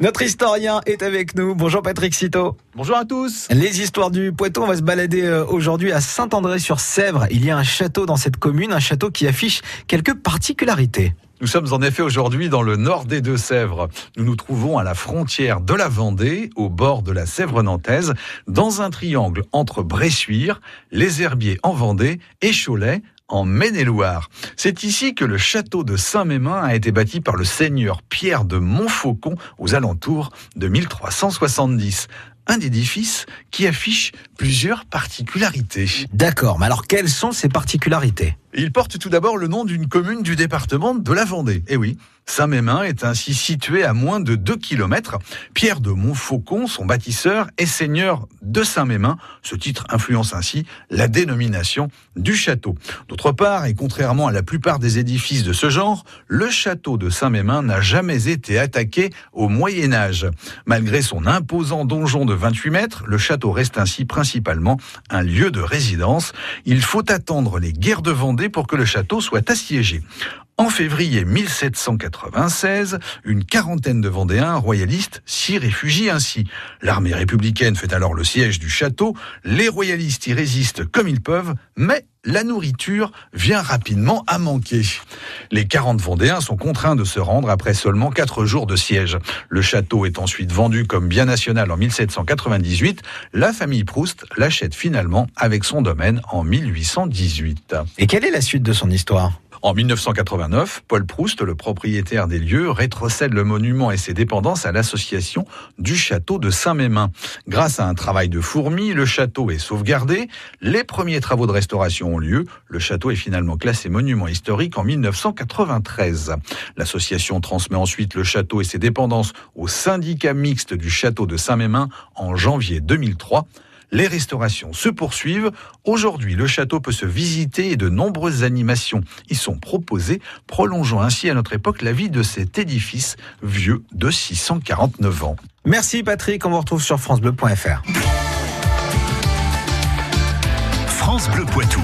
Notre historien est avec nous. Bonjour Patrick Citeau. Bonjour à tous. Les histoires du Poitou, on va se balader euh, aujourd'hui à Saint-André-sur-Sèvre. Il y a un château dans cette commune, un château qui affiche quelques particularités. Nous sommes en effet aujourd'hui dans le nord des Deux-Sèvres. Nous nous trouvons à la frontière de la Vendée, au bord de la Sèvre nantaise, dans un triangle entre Bressuire, les Herbiers en Vendée et Cholet en Maine-et-Loire. C'est ici que le château de Saint-Mémin a été bâti par le seigneur Pierre de Montfaucon aux alentours de 1370 un édifice qui affiche plusieurs particularités. D'accord, mais alors quelles sont ces particularités? Il porte tout d'abord le nom d'une commune du département de la Vendée. Eh oui, Saint-Mémin est ainsi situé à moins de 2 km. Pierre de Montfaucon, son bâtisseur, est seigneur de Saint-Mémin. Ce titre influence ainsi la dénomination du château. D'autre part, et contrairement à la plupart des édifices de ce genre, le château de Saint-Mémin n'a jamais été attaqué au Moyen Âge. Malgré son imposant donjon de 28 mètres, le château reste ainsi principalement un lieu de résidence. Il faut attendre les guerres de Vendée pour que le château soit assiégé. En février 1796, une quarantaine de Vendéens royalistes s'y réfugient ainsi. L'armée républicaine fait alors le siège du château, les royalistes y résistent comme ils peuvent, mais la nourriture vient rapidement à manquer. Les 40 Vendéens sont contraints de se rendre après seulement 4 jours de siège. Le château est ensuite vendu comme bien national en 1798. La famille Proust l'achète finalement avec son domaine en 1818. Et quelle est la suite de son histoire? En 1989, Paul Proust, le propriétaire des lieux, rétrocède le monument et ses dépendances à l'association du château de Saint-Mémin. Grâce à un travail de fourmi, le château est sauvegardé. Les premiers travaux de restauration ont lieu. Le château est finalement classé monument historique en 1993. L'association transmet ensuite le château et ses dépendances au syndicat mixte du château de Saint-Mémin en janvier 2003. Les restaurations se poursuivent. Aujourd'hui, le château peut se visiter et de nombreuses animations y sont proposées, prolongeant ainsi à notre époque la vie de cet édifice vieux de 649 ans. Merci Patrick, on vous retrouve sur francebleu.fr. France Bleu Poitou.